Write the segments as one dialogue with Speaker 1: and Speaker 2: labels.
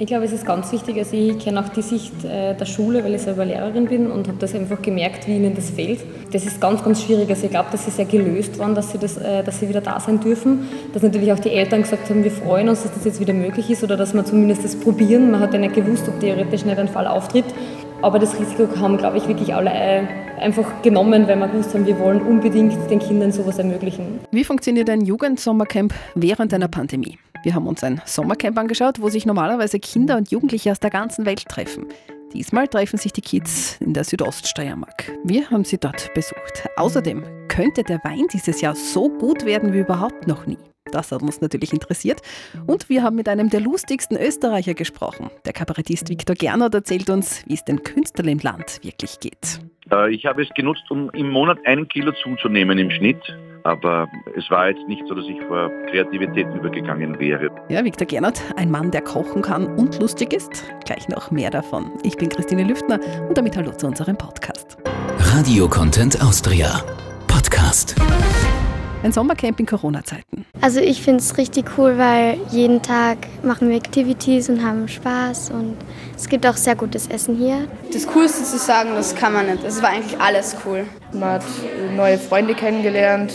Speaker 1: Ich glaube, es ist ganz wichtig. Also ich kenne auch die Sicht äh, der Schule, weil ich selber Lehrerin bin und habe das einfach gemerkt, wie ihnen das fehlt. Das ist ganz, ganz schwierig. Also ich glaube, dass sie sehr gelöst waren, dass sie, das, äh, dass sie wieder da sein dürfen. Dass natürlich auch die Eltern gesagt haben, wir freuen uns, dass das jetzt wieder möglich ist oder dass wir zumindest das probieren. Man hat ja nicht gewusst, ob theoretisch nicht ein Fall auftritt. Aber das Risiko haben, glaube ich, wirklich alle äh, einfach genommen, weil wir gewusst haben, wir wollen unbedingt den Kindern sowas ermöglichen.
Speaker 2: Wie funktioniert ein Jugendsommercamp während einer Pandemie? Wir haben uns ein Sommercamp angeschaut, wo sich normalerweise Kinder und Jugendliche aus der ganzen Welt treffen. Diesmal treffen sich die Kids in der Südoststeiermark. Wir haben sie dort besucht. Außerdem könnte der Wein dieses Jahr so gut werden wie überhaupt noch nie. Das hat uns natürlich interessiert. Und wir haben mit einem der lustigsten Österreicher gesprochen. Der Kabarettist Viktor Gernot erzählt uns, wie es den Künstlern im Land wirklich geht.
Speaker 3: Äh, ich habe es genutzt, um im Monat einen Kilo zuzunehmen im Schnitt. Aber es war jetzt nicht so, dass ich vor Kreativität übergegangen wäre.
Speaker 2: Ja, Viktor Gernot, ein Mann, der kochen kann und lustig ist. Gleich noch mehr davon. Ich bin Christine Lüftner und damit hallo zu unserem Podcast.
Speaker 4: Radio Content Austria. Podcast.
Speaker 2: Ein Sommercamp in Corona-Zeiten.
Speaker 5: Also ich finde es richtig cool, weil jeden Tag machen wir Activities und haben Spaß und es gibt auch sehr gutes Essen hier.
Speaker 6: Das Coolste zu sagen, das kann man nicht. Es war eigentlich alles cool.
Speaker 7: Man hat neue Freunde kennengelernt,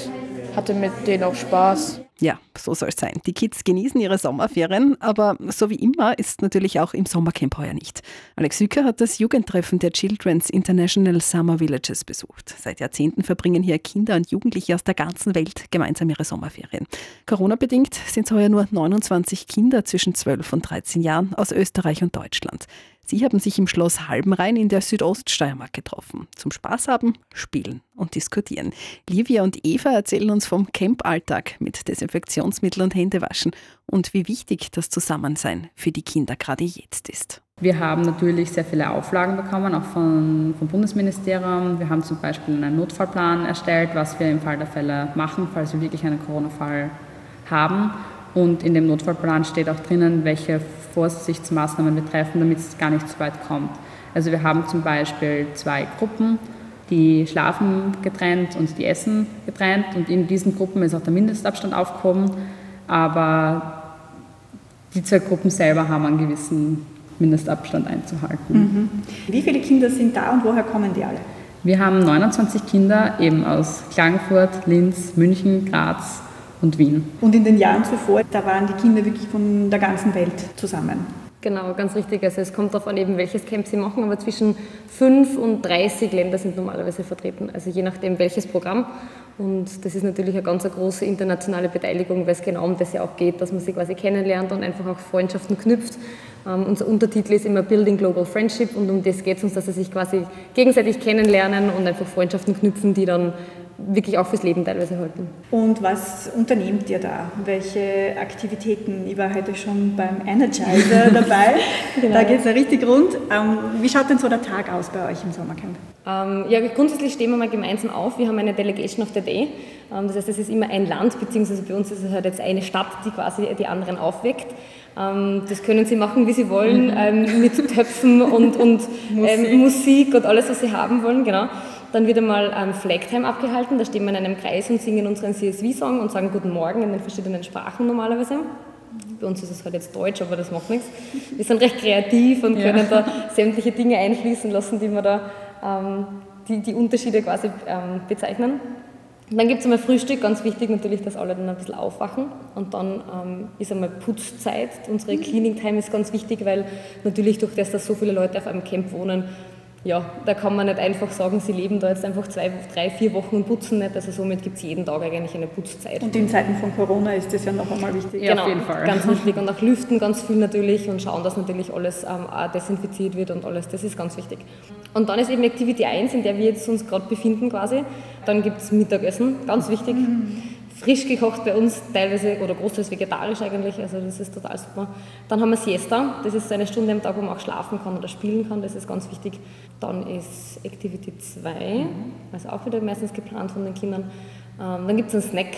Speaker 7: hatte mit denen auch Spaß.
Speaker 2: Ja, so soll es sein. Die Kids genießen ihre Sommerferien, aber so wie immer ist natürlich auch im Sommercamp heuer nicht. Alex Sücker hat das Jugendtreffen der Children's International Summer Villages besucht. Seit Jahrzehnten verbringen hier Kinder und Jugendliche aus der ganzen Welt gemeinsam ihre Sommerferien. Corona-bedingt sind es heuer nur 29 Kinder zwischen 12 und 13 Jahren aus Österreich und Deutschland. Sie haben sich im Schloss Halbenrhein in der Südoststeiermark getroffen. Zum Spaß haben, spielen und diskutieren. Livia und Eva erzählen uns vom Camp-Alltag mit Desinfektionsmittel und Händewaschen und wie wichtig das Zusammensein für die Kinder gerade jetzt ist.
Speaker 8: Wir haben natürlich sehr viele Auflagen bekommen, auch von, vom Bundesministerium. Wir haben zum Beispiel einen Notfallplan erstellt, was wir im Fall der Fälle machen, falls wir wirklich einen Corona-Fall haben. Und in dem Notfallplan steht auch drinnen, welche Vorsichtsmaßnahmen wir treffen, damit es gar nicht so weit kommt. Also wir haben zum Beispiel zwei Gruppen, die schlafen getrennt und die essen getrennt. Und in diesen Gruppen ist auch der Mindestabstand aufgehoben. Aber die zwei Gruppen selber haben einen gewissen Mindestabstand einzuhalten.
Speaker 9: Mhm. Wie viele Kinder sind da und woher kommen die alle?
Speaker 8: Wir haben 29 Kinder eben aus Klagenfurt, Linz, München, Graz, und Wien.
Speaker 9: Und in den Jahren zuvor, da waren die Kinder wirklich von der ganzen Welt zusammen.
Speaker 1: Genau, ganz richtig. Also es kommt darauf an, eben welches Camp Sie machen, aber zwischen 5 und 30 Länder sind normalerweise vertreten, also je nachdem welches Programm. Und das ist natürlich eine ganz große internationale Beteiligung, weil es genau um das ja auch geht, dass man sich quasi kennenlernt und einfach auch Freundschaften knüpft. Ähm, unser Untertitel ist immer Building Global Friendship und um das geht es uns, dass sie sich quasi gegenseitig kennenlernen und einfach Freundschaften knüpfen, die dann wirklich auch fürs Leben teilweise halten.
Speaker 9: Und was unternehmt ihr da? Welche Aktivitäten? Ich war heute schon beim Energizer dabei. genau. Da geht es ja richtig rund. Ähm, wie schaut denn so der Tag aus bei euch im Sommercamp?
Speaker 1: Ähm, ja, grundsätzlich stehen wir mal gemeinsam auf. Wir haben eine Delegation of the Day. Ähm, das heißt, es ist immer ein Land, beziehungsweise bei uns ist es halt jetzt eine Stadt, die quasi die anderen aufweckt. Das können sie machen, wie sie wollen, mhm. mit Töpfen und, und Musik. Musik und alles, was sie haben wollen. Genau. Dann wird einmal ähm, Flagtime abgehalten, da stehen wir in einem Kreis und singen unseren CSV-Song und sagen Guten Morgen in den verschiedenen Sprachen normalerweise. Bei uns ist es halt jetzt Deutsch, aber das macht nichts. Wir sind recht kreativ und können ja. da sämtliche Dinge einfließen lassen, die wir da, ähm, die, die Unterschiede quasi ähm, bezeichnen. Und dann gibt es einmal Frühstück, ganz wichtig natürlich, dass alle dann ein bisschen aufwachen. Und dann ähm, ist einmal Putzzeit. Unsere Cleaning Time ist ganz wichtig, weil natürlich durch das, dass so viele Leute auf einem Camp wohnen, ja, da kann man nicht einfach sagen, sie leben da jetzt einfach zwei, drei, vier Wochen und putzen nicht. Also somit gibt es jeden Tag eigentlich eine Putzzeit.
Speaker 9: Und in Zeiten von Corona ist das ja noch einmal wichtig.
Speaker 1: Ja, genau, auf jeden Fall. ganz wichtig. Und auch lüften ganz viel natürlich und schauen, dass natürlich alles ähm, desinfiziert wird und alles. Das ist ganz wichtig. Und dann ist eben Activity 1, in der wir jetzt uns gerade befinden quasi. Dann gibt es Mittagessen, ganz wichtig. Mhm frisch gekocht bei uns, teilweise oder großteils vegetarisch eigentlich, also das ist total super. Dann haben wir Siesta, das ist eine Stunde am Tag, wo man auch schlafen kann oder spielen kann, das ist ganz wichtig. Dann ist Activity 2, also auch wieder meistens geplant von den Kindern. Ähm, dann gibt es einen Snack,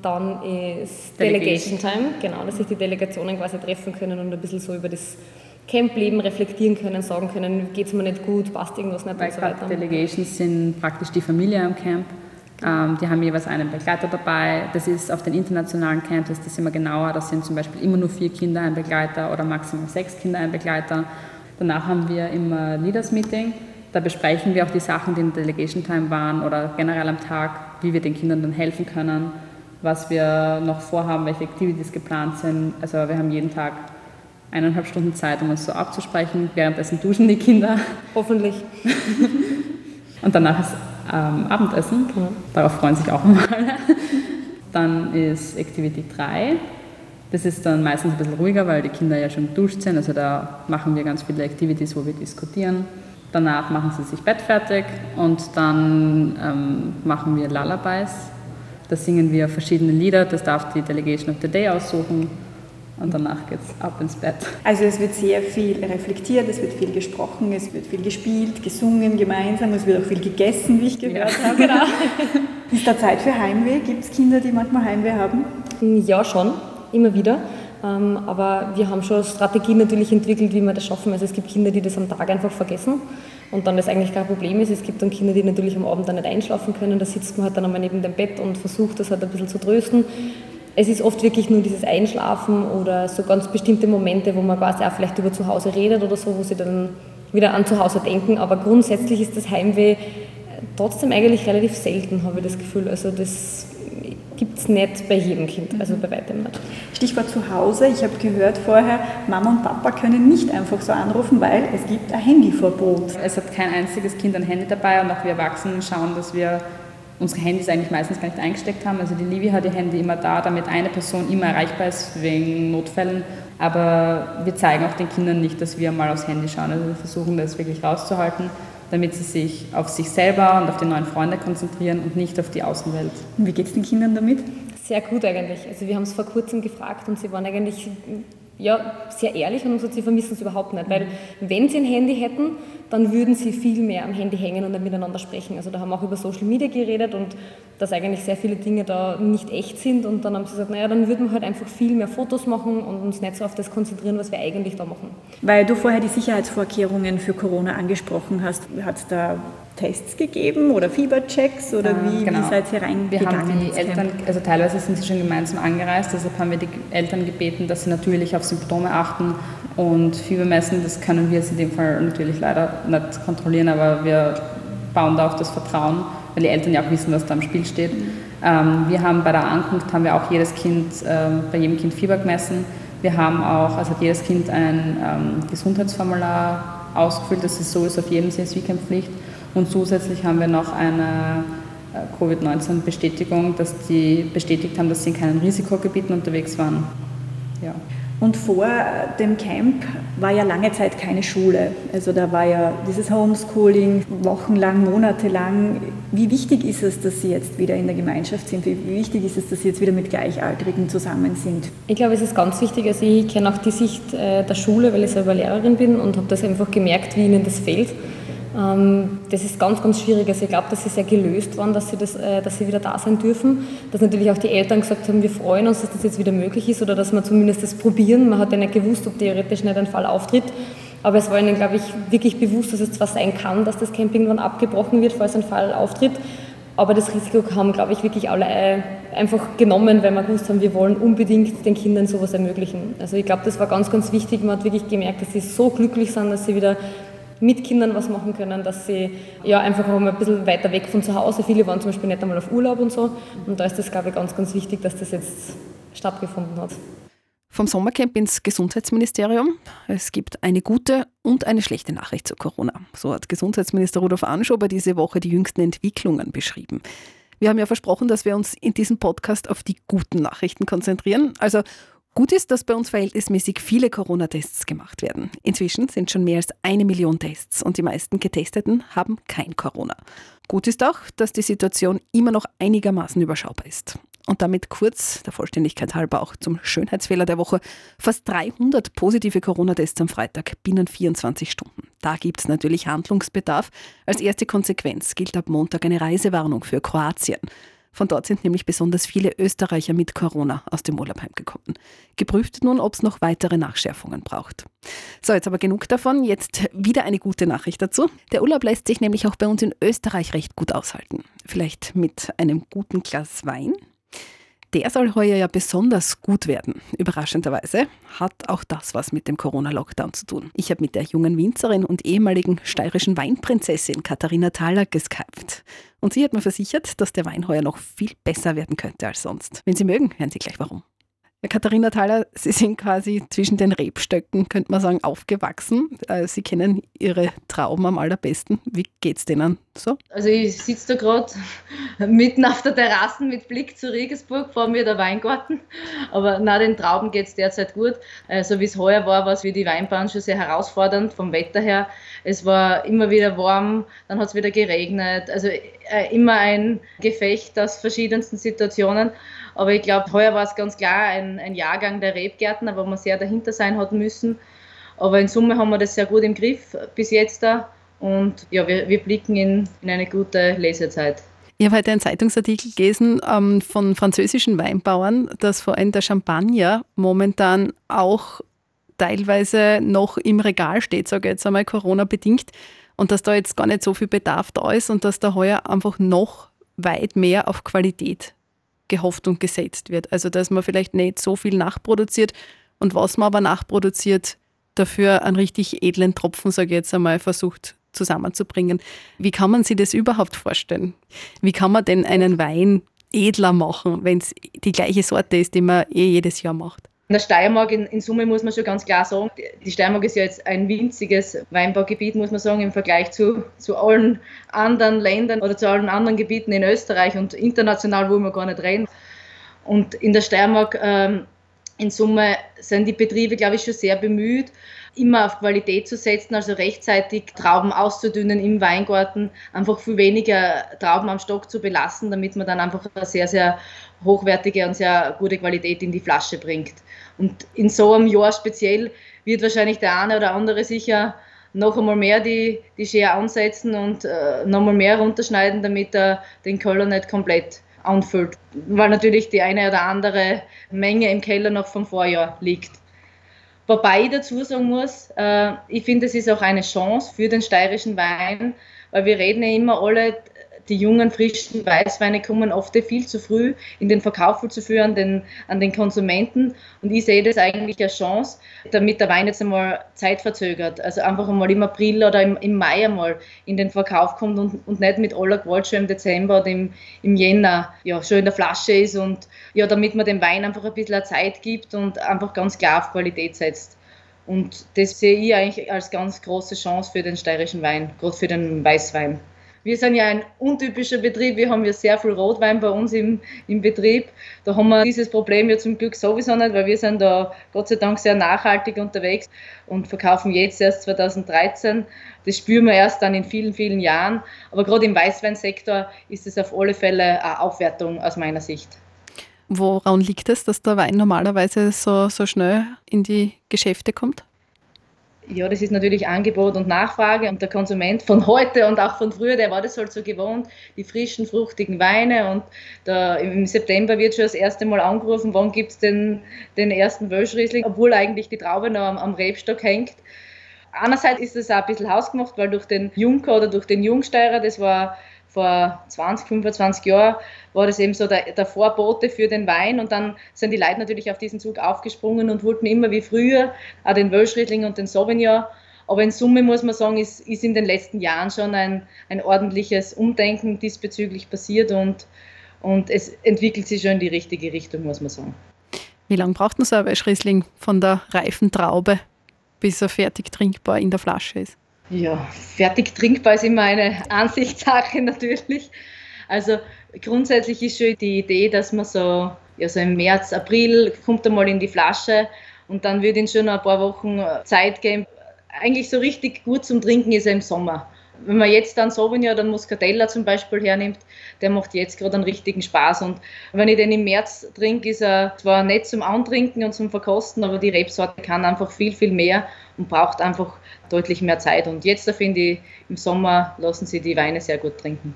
Speaker 1: dann ist Delegation. Delegation Time, genau, dass sich die Delegationen quasi treffen können und ein bisschen so über das Camp-Leben reflektieren können, sagen können, geht es mir nicht gut, passt irgendwas nicht
Speaker 8: Weil und so weiter. Delegations sind praktisch die Familie am Camp die haben jeweils einen Begleiter dabei. Das ist auf den internationalen Camps, das ist immer genauer. Das sind zum Beispiel immer nur vier Kinder ein Begleiter oder maximal sechs Kinder ein Begleiter. Danach haben wir immer Leaders Meeting. Da besprechen wir auch die Sachen, die in Delegation Time waren oder generell am Tag, wie wir den Kindern dann helfen können, was wir noch vorhaben, welche Activities geplant sind. Also wir haben jeden Tag eineinhalb Stunden Zeit, um uns so abzusprechen. Währenddessen duschen die Kinder.
Speaker 1: Hoffentlich.
Speaker 8: Und danach ist ähm, Abendessen. Mhm. Darauf freuen sich auch immer alle. Dann ist Activity 3. Das ist dann meistens ein bisschen ruhiger, weil die Kinder ja schon geduscht sind. Also da machen wir ganz viele Activities, wo wir diskutieren. Danach machen sie sich bettfertig und dann ähm, machen wir Lullabies. Da singen wir verschiedene Lieder. Das darf die Delegation of the Day aussuchen und danach geht es ab ins Bett.
Speaker 9: Also es wird sehr viel reflektiert, es wird viel gesprochen, es wird viel gespielt, gesungen gemeinsam, es wird auch viel gegessen, wie ich gehört ja. habe. Genau. Ist da Zeit für Heimweh? Gibt es Kinder, die manchmal Heimweh haben?
Speaker 1: Ja, schon, immer wieder. Ähm, aber wir haben schon Strategien natürlich entwickelt, wie wir das schaffen. Also es gibt Kinder, die das am Tag einfach vergessen und dann das eigentlich kein Problem ist. Es gibt dann Kinder, die natürlich am Abend dann nicht einschlafen können. Da sitzt man halt dann einmal neben dem Bett und versucht das halt ein bisschen zu trösten es ist oft wirklich nur dieses Einschlafen oder so ganz bestimmte Momente, wo man quasi auch vielleicht über zu Hause redet oder so, wo sie dann wieder an zu Hause denken. Aber grundsätzlich ist das Heimweh äh, trotzdem eigentlich relativ selten, habe ich das Gefühl. Also das gibt es nicht bei jedem Kind, also bei weitem nicht.
Speaker 9: Stichwort zu Hause. Ich habe gehört vorher, Mama und Papa können nicht einfach so anrufen, weil es gibt ein Handyverbot.
Speaker 8: Es hat kein einziges Kind ein Handy dabei und auch wir Erwachsenen schauen, dass wir unsere Handys eigentlich meistens gar nicht eingesteckt haben. Also die Livi hat ihr Handy immer da, damit eine Person immer erreichbar ist wegen Notfällen. Aber wir zeigen auch den Kindern nicht, dass wir mal aufs Handy schauen. Also wir versuchen das wirklich rauszuhalten, damit sie sich auf sich selber und auf die neuen Freunde konzentrieren und nicht auf die Außenwelt.
Speaker 9: Und wie geht es den Kindern damit?
Speaker 1: Sehr gut eigentlich. Also wir haben es vor kurzem gefragt und sie waren eigentlich ja, sehr ehrlich und haben gesagt, sie vermissen es überhaupt nicht. Weil wenn sie ein Handy hätten, dann würden sie viel mehr am Handy hängen und dann miteinander sprechen. Also da haben wir auch über Social Media geredet und dass eigentlich sehr viele Dinge da nicht echt sind. Und dann haben sie gesagt, naja, dann würden wir halt einfach viel mehr Fotos machen und uns nicht so auf das konzentrieren, was wir eigentlich da machen.
Speaker 9: Weil du vorher die Sicherheitsvorkehrungen für Corona angesprochen hast, hat es da Tests gegeben oder Fieberchecks oder wie,
Speaker 8: genau.
Speaker 9: wie seid ihr reingegangen?
Speaker 8: Wir haben die Eltern, also teilweise sind sie schon gemeinsam angereist, deshalb haben wir die Eltern gebeten, dass sie natürlich auf Symptome achten und Fieber messen. Das können wir jetzt in dem Fall natürlich leider nicht kontrollieren, aber wir bauen da auf das Vertrauen, weil die Eltern ja auch wissen, was da im Spiel steht. Ähm, wir haben bei der Ankunft haben wir auch jedes Kind, ähm, bei jedem Kind Fieber gemessen. Wir haben auch, also hat jedes Kind ein ähm, Gesundheitsformular ausgefüllt, das ist so ist auf jedem CSV-Camp-Pflicht. Und zusätzlich haben wir noch eine äh, Covid-19-Bestätigung, dass die bestätigt haben, dass sie in keinen Risikogebieten unterwegs waren.
Speaker 9: Ja. Und vor dem Camp war ja lange Zeit keine Schule. Also da war ja dieses Homeschooling wochenlang, monatelang. Wie wichtig ist es, dass Sie jetzt wieder in der Gemeinschaft sind? Wie wichtig ist es, dass Sie jetzt wieder mit Gleichaltrigen zusammen sind?
Speaker 1: Ich glaube, es ist ganz wichtig. Also ich kenne auch die Sicht äh, der Schule, weil ich selber Lehrerin bin und habe das einfach gemerkt, wie ihnen das fehlt. Ähm, das ist ganz, ganz schwierig. Also ich glaube, dass sie sehr gelöst waren, dass sie, das, äh, dass sie wieder da sein dürfen. Dass natürlich auch die Eltern gesagt haben, wir freuen uns, dass das jetzt wieder möglich ist oder dass wir zumindest das probieren. Man hat ja nicht gewusst, ob theoretisch nicht ein Fall auftritt. Aber es war ihnen, glaube ich, wirklich bewusst, dass es zwar sein kann, dass das Camp irgendwann abgebrochen wird, falls ein Fall auftritt. Aber das Risiko haben, glaube ich, wirklich alle äh, einfach genommen, weil wir gewusst haben, wir wollen unbedingt den Kindern sowas ermöglichen. Also ich glaube, das war ganz, ganz wichtig. Man hat wirklich gemerkt, dass sie so glücklich sind, dass sie wieder mit Kindern was machen können, dass sie ja einfach auch mal ein bisschen weiter weg von zu Hause, viele waren zum Beispiel nicht einmal auf Urlaub und so. Und da ist das, glaube ich, ganz, ganz wichtig, dass das jetzt stattgefunden hat.
Speaker 2: Vom Sommercamp ins Gesundheitsministerium. Es gibt eine gute und eine schlechte Nachricht zu Corona. So hat Gesundheitsminister Rudolf Anschober diese Woche die jüngsten Entwicklungen beschrieben. Wir haben ja versprochen, dass wir uns in diesem Podcast auf die guten Nachrichten konzentrieren. Also Gut ist, dass bei uns verhältnismäßig viele Corona-Tests gemacht werden. Inzwischen sind schon mehr als eine Million Tests und die meisten Getesteten haben kein Corona. Gut ist auch, dass die Situation immer noch einigermaßen überschaubar ist. Und damit kurz, der Vollständigkeit halber auch zum Schönheitsfehler der Woche, fast 300 positive Corona-Tests am Freitag binnen 24 Stunden. Da gibt es natürlich Handlungsbedarf. Als erste Konsequenz gilt ab Montag eine Reisewarnung für Kroatien. Von dort sind nämlich besonders viele Österreicher mit Corona aus dem Urlaub heimgekommen. Geprüft nun, ob es noch weitere Nachschärfungen braucht. So, jetzt aber genug davon. Jetzt wieder eine gute Nachricht dazu. Der Urlaub lässt sich nämlich auch bei uns in Österreich recht gut aushalten. Vielleicht mit einem guten Glas Wein, der soll heuer ja besonders gut werden. Überraschenderweise hat auch das was mit dem Corona-Lockdown zu tun. Ich habe mit der jungen Winzerin und ehemaligen steirischen Weinprinzessin Katharina Thaler geskypt. Und sie hat mir versichert, dass der Wein heuer noch viel besser werden könnte als sonst. Wenn Sie mögen, hören Sie gleich warum. Katharina Thaler, Sie sind quasi zwischen den Rebstöcken, könnte man sagen, aufgewachsen. Äh, Sie kennen Ihre Trauben am allerbesten. Wie geht es denen so?
Speaker 10: Also ich sitze da gerade mitten auf der Terrasse mit Blick zu Regensburg, vor mir der Weingarten. Aber nach den Trauben geht es derzeit gut. Also wie es heuer war, war es für die Weinbauern schon sehr herausfordernd vom Wetter her. Es war immer wieder warm, dann hat es wieder geregnet. Also äh, immer ein Gefecht aus verschiedensten Situationen. Aber ich glaube, heuer war es ganz klar ein, ein Jahrgang der Rebgärtner, wo man sehr dahinter sein hat müssen. Aber in Summe haben wir das sehr gut im Griff bis jetzt da. Und ja, wir, wir blicken in, in eine gute Lesezeit.
Speaker 2: Ich habe heute einen Zeitungsartikel gelesen ähm, von französischen Weinbauern, dass vor allem der Champagner momentan auch teilweise noch im Regal steht, sage ich jetzt einmal Corona-bedingt, und dass da jetzt gar nicht so viel Bedarf da ist und dass da heuer einfach noch weit mehr auf Qualität gehofft und gesetzt wird. Also dass man vielleicht nicht so viel nachproduziert und was man aber nachproduziert, dafür einen richtig edlen Tropfen, sage ich jetzt einmal, versucht zusammenzubringen. Wie kann man sich das überhaupt vorstellen? Wie kann man denn einen Wein edler machen, wenn es die gleiche Sorte ist, die man eh jedes Jahr macht?
Speaker 10: In der Steiermark, in, in, Summe muss man schon ganz klar sagen, die Steiermark ist ja jetzt ein winziges Weinbaugebiet, muss man sagen, im Vergleich zu, zu allen anderen Ländern oder zu allen anderen Gebieten in Österreich und international wollen wir gar nicht reden. Und in der Steiermark ähm, in Summe sind die Betriebe, glaube ich, schon sehr bemüht, immer auf Qualität zu setzen, also rechtzeitig Trauben auszudünnen im Weingarten, einfach viel weniger Trauben am Stock zu belassen, damit man dann einfach eine sehr, sehr hochwertige und sehr gute Qualität in die Flasche bringt. Und in so einem Jahr speziell wird wahrscheinlich der eine oder andere sicher noch einmal mehr die, die Schere ansetzen und äh, noch einmal mehr runterschneiden, damit er den Keller nicht komplett anfüllt, weil natürlich die eine oder andere Menge im Keller noch vom Vorjahr liegt. Wobei ich dazu sagen muss, äh, ich finde, es ist auch eine Chance für den steirischen Wein, weil wir reden ja immer alle, die jungen, frischen Weißweine kommen oft viel zu früh in den Verkauf zu führen an den, an den Konsumenten. Und ich sehe das eigentlich als Chance, damit der Wein jetzt einmal Zeit verzögert. Also einfach einmal im April oder im, im Mai einmal in den Verkauf kommt und, und nicht mit aller Gewalt schon im Dezember oder im, im Jänner ja, schon in der Flasche ist. Und ja, damit man dem Wein einfach ein bisschen Zeit gibt und einfach ganz klar auf Qualität setzt. Und das sehe ich eigentlich als ganz große Chance für den steirischen Wein, gerade für den Weißwein. Wir sind ja ein untypischer Betrieb. Wir haben ja sehr viel Rotwein bei uns im, im Betrieb. Da haben wir dieses Problem ja zum Glück sowieso nicht, weil wir sind da Gott sei Dank sehr nachhaltig unterwegs und verkaufen jetzt erst 2013. Das spüren wir erst dann in vielen, vielen Jahren. Aber gerade im Weißweinsektor ist es auf alle Fälle eine Aufwertung aus meiner Sicht.
Speaker 2: Woran liegt es, dass der Wein normalerweise so, so schnell in die Geschäfte kommt?
Speaker 10: Ja, das ist natürlich Angebot und Nachfrage und der Konsument von heute und auch von früher, der war das halt so gewohnt, die frischen, fruchtigen Weine und da, im September wird schon das erste Mal angerufen, wann gibt es den, den ersten Wölschriesling, obwohl eigentlich die Traube noch am, am Rebstock hängt. Einerseits ist es auch ein bisschen hausgemacht, weil durch den Junker oder durch den Jungsteirer, das war vor 20, 25 Jahren war das eben so der, der, Vorbote für den Wein und dann sind die Leute natürlich auf diesen Zug aufgesprungen und wollten immer wie früher auch den Wölschriedling und den Sauvignon. Aber in Summe muss man sagen, ist, ist in den letzten Jahren schon ein, ein ordentliches Umdenken diesbezüglich passiert und, und es entwickelt sich schon in die richtige Richtung, muss man sagen.
Speaker 2: Wie lange braucht man so ein Wölschriesling von der reifen Traube, bis er fertig trinkbar in der Flasche ist?
Speaker 10: Ja, fertig trinkbar ist immer eine Ansichtssache natürlich. Also grundsätzlich ist schon die Idee, dass man so, ja, so im März, April kommt er mal in die Flasche und dann wird ihn schon ein paar Wochen Zeit geben. Eigentlich so richtig gut zum Trinken ist er im Sommer. Wenn man jetzt dann Sauvignon oder Muscatella zum Beispiel hernimmt, der macht jetzt gerade einen richtigen Spaß. Und wenn ich den im März trinke, ist er zwar nett zum Antrinken und zum Verkosten, aber die Rebsorte kann einfach viel, viel mehr und braucht einfach deutlich mehr Zeit. Und jetzt, da finde ich, im Sommer lassen sie die Weine sehr gut trinken.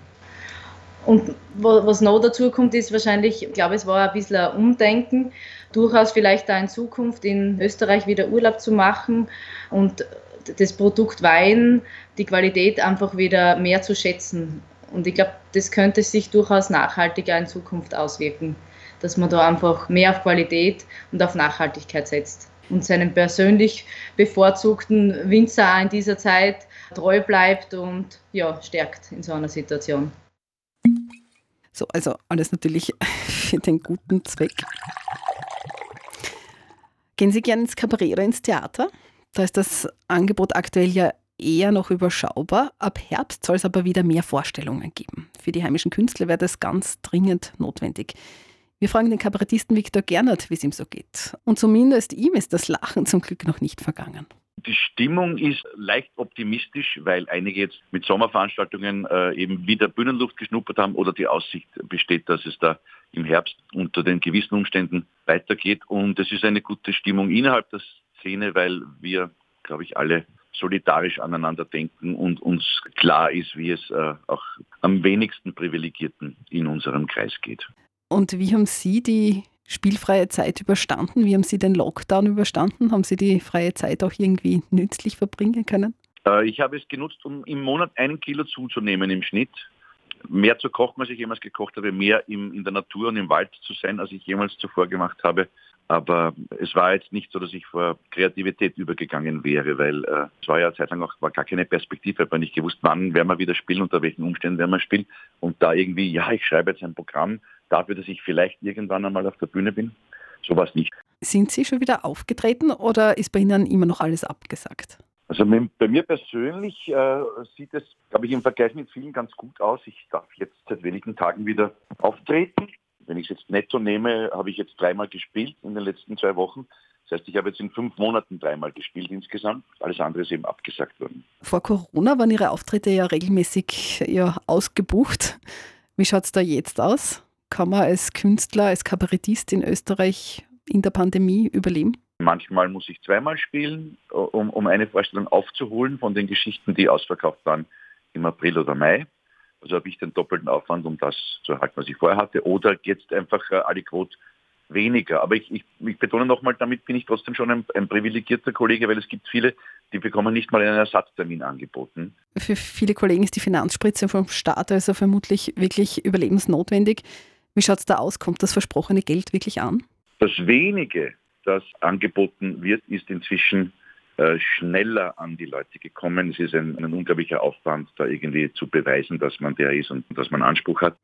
Speaker 10: Und was noch dazu kommt, ist wahrscheinlich, ich glaube, es war ein bisschen ein Umdenken, durchaus vielleicht da in Zukunft in Österreich wieder Urlaub zu machen und das Produkt Wein, die Qualität einfach wieder mehr zu schätzen. Und ich glaube, das könnte sich durchaus nachhaltiger in Zukunft auswirken, dass man da einfach mehr auf Qualität und auf Nachhaltigkeit setzt und seinem persönlich bevorzugten Winzer in dieser Zeit treu bleibt und ja, stärkt in so einer Situation.
Speaker 2: So, also alles natürlich für den guten Zweck. Gehen Sie gerne ins Kabarett oder ins Theater? Da ist das Angebot aktuell ja eher noch überschaubar. Ab Herbst soll es aber wieder mehr Vorstellungen geben. Für die heimischen Künstler wäre das ganz dringend notwendig. Wir fragen den Kabarettisten Viktor Gernert, wie es ihm so geht. Und zumindest ihm ist das Lachen zum Glück noch nicht vergangen.
Speaker 3: Die Stimmung ist leicht optimistisch, weil einige jetzt mit Sommerveranstaltungen äh, eben wieder Bühnenluft geschnuppert haben oder die Aussicht besteht, dass es da im Herbst unter den gewissen Umständen weitergeht. Und es ist eine gute Stimmung innerhalb der Szene, weil wir, glaube ich, alle solidarisch aneinander denken und uns klar ist, wie es äh, auch am wenigsten Privilegierten in unserem Kreis geht.
Speaker 2: Und wie haben Sie die spielfreie Zeit überstanden? Wie haben Sie den Lockdown überstanden? Haben Sie die freie Zeit auch irgendwie nützlich verbringen können?
Speaker 3: Äh, ich habe es genutzt, um im Monat einen Kilo zuzunehmen im Schnitt. Mehr zu kochen, als ich jemals gekocht habe, mehr im, in der Natur und im Wald zu sein, als ich jemals zuvor gemacht habe. Aber es war jetzt nicht so, dass ich vor Kreativität übergegangen wäre, weil äh, es war ja eine Zeit lang auch war gar keine Perspektive. Habe nicht gewusst, wann werden wir wieder spielen, unter welchen Umständen werden wir spielen. Und da irgendwie, ja, ich schreibe jetzt ein Programm dafür, dass ich vielleicht irgendwann einmal auf der Bühne bin. So war es nicht.
Speaker 2: Sind Sie schon wieder aufgetreten oder ist bei Ihnen immer noch alles abgesagt?
Speaker 3: Also bei mir persönlich äh, sieht es, glaube ich, im Vergleich mit vielen ganz gut aus. Ich darf jetzt seit wenigen Tagen wieder auftreten. Wenn ich es jetzt netto nehme, habe ich jetzt dreimal gespielt in den letzten zwei Wochen. Das heißt, ich habe jetzt in fünf Monaten dreimal gespielt insgesamt. Alles andere ist eben abgesagt worden.
Speaker 2: Vor Corona waren Ihre Auftritte ja regelmäßig ja, ausgebucht. Wie schaut es da jetzt aus? Kann man als Künstler, als Kabarettist in Österreich in der Pandemie überleben?
Speaker 3: Manchmal muss ich zweimal spielen, um, um eine Vorstellung aufzuholen von den Geschichten, die ausverkauft waren im April oder Mai. Also habe ich den doppelten Aufwand, um das zu erhalten, was ich vorher hatte. Oder jetzt einfach äh, alle Quote weniger. Aber ich, ich, ich betone nochmal, damit bin ich trotzdem schon ein, ein, privilegierter Kollege, weil es gibt viele, die bekommen nicht mal einen Ersatztermin angeboten.
Speaker 2: Für viele Kollegen ist die Finanzspritze vom Staat also vermutlich wirklich überlebensnotwendig. Wie schaut es da aus? Kommt das versprochene Geld wirklich an?
Speaker 3: Das wenige, das angeboten wird, ist inzwischen äh, schneller an die Leute gekommen. Es ist ein, ein, unglaublicher Aufwand, da irgendwie zu beweisen, dass man der ist und dass man Anspruch hat.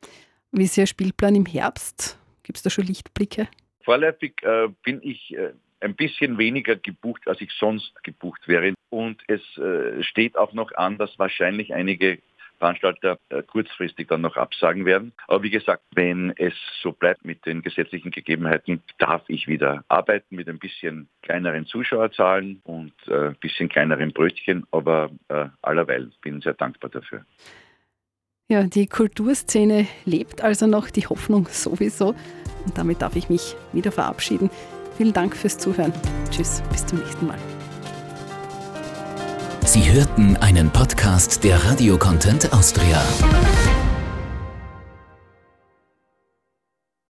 Speaker 2: Wie ist Ihr Spielplan im Herbst? Gibt es da schon Lichtblicke?
Speaker 3: Vorläufig äh, bin ich äh, ein bisschen weniger gebucht, als ich sonst gebucht wäre. Und es äh, steht auch noch an, dass wahrscheinlich einige Veranstalter äh, kurzfristig dann noch absagen werden. Aber wie gesagt, wenn es so bleibt mit den gesetzlichen Gegebenheiten, darf ich wieder arbeiten mit ein bisschen kleineren Zuschauerzahlen und ein äh, bisschen kleineren Brötchen, aber äh, allerweil bin sehr dankbar dafür.
Speaker 2: Ja, die Kulturszene lebt also noch, die Hoffnung sowieso. Und damit darf ich mich wieder verabschieden. Vielen Dank fürs Zuhören. Tschüss, bis zum nächsten Mal.
Speaker 4: Sie hörten einen Podcast der Radio Content Austria.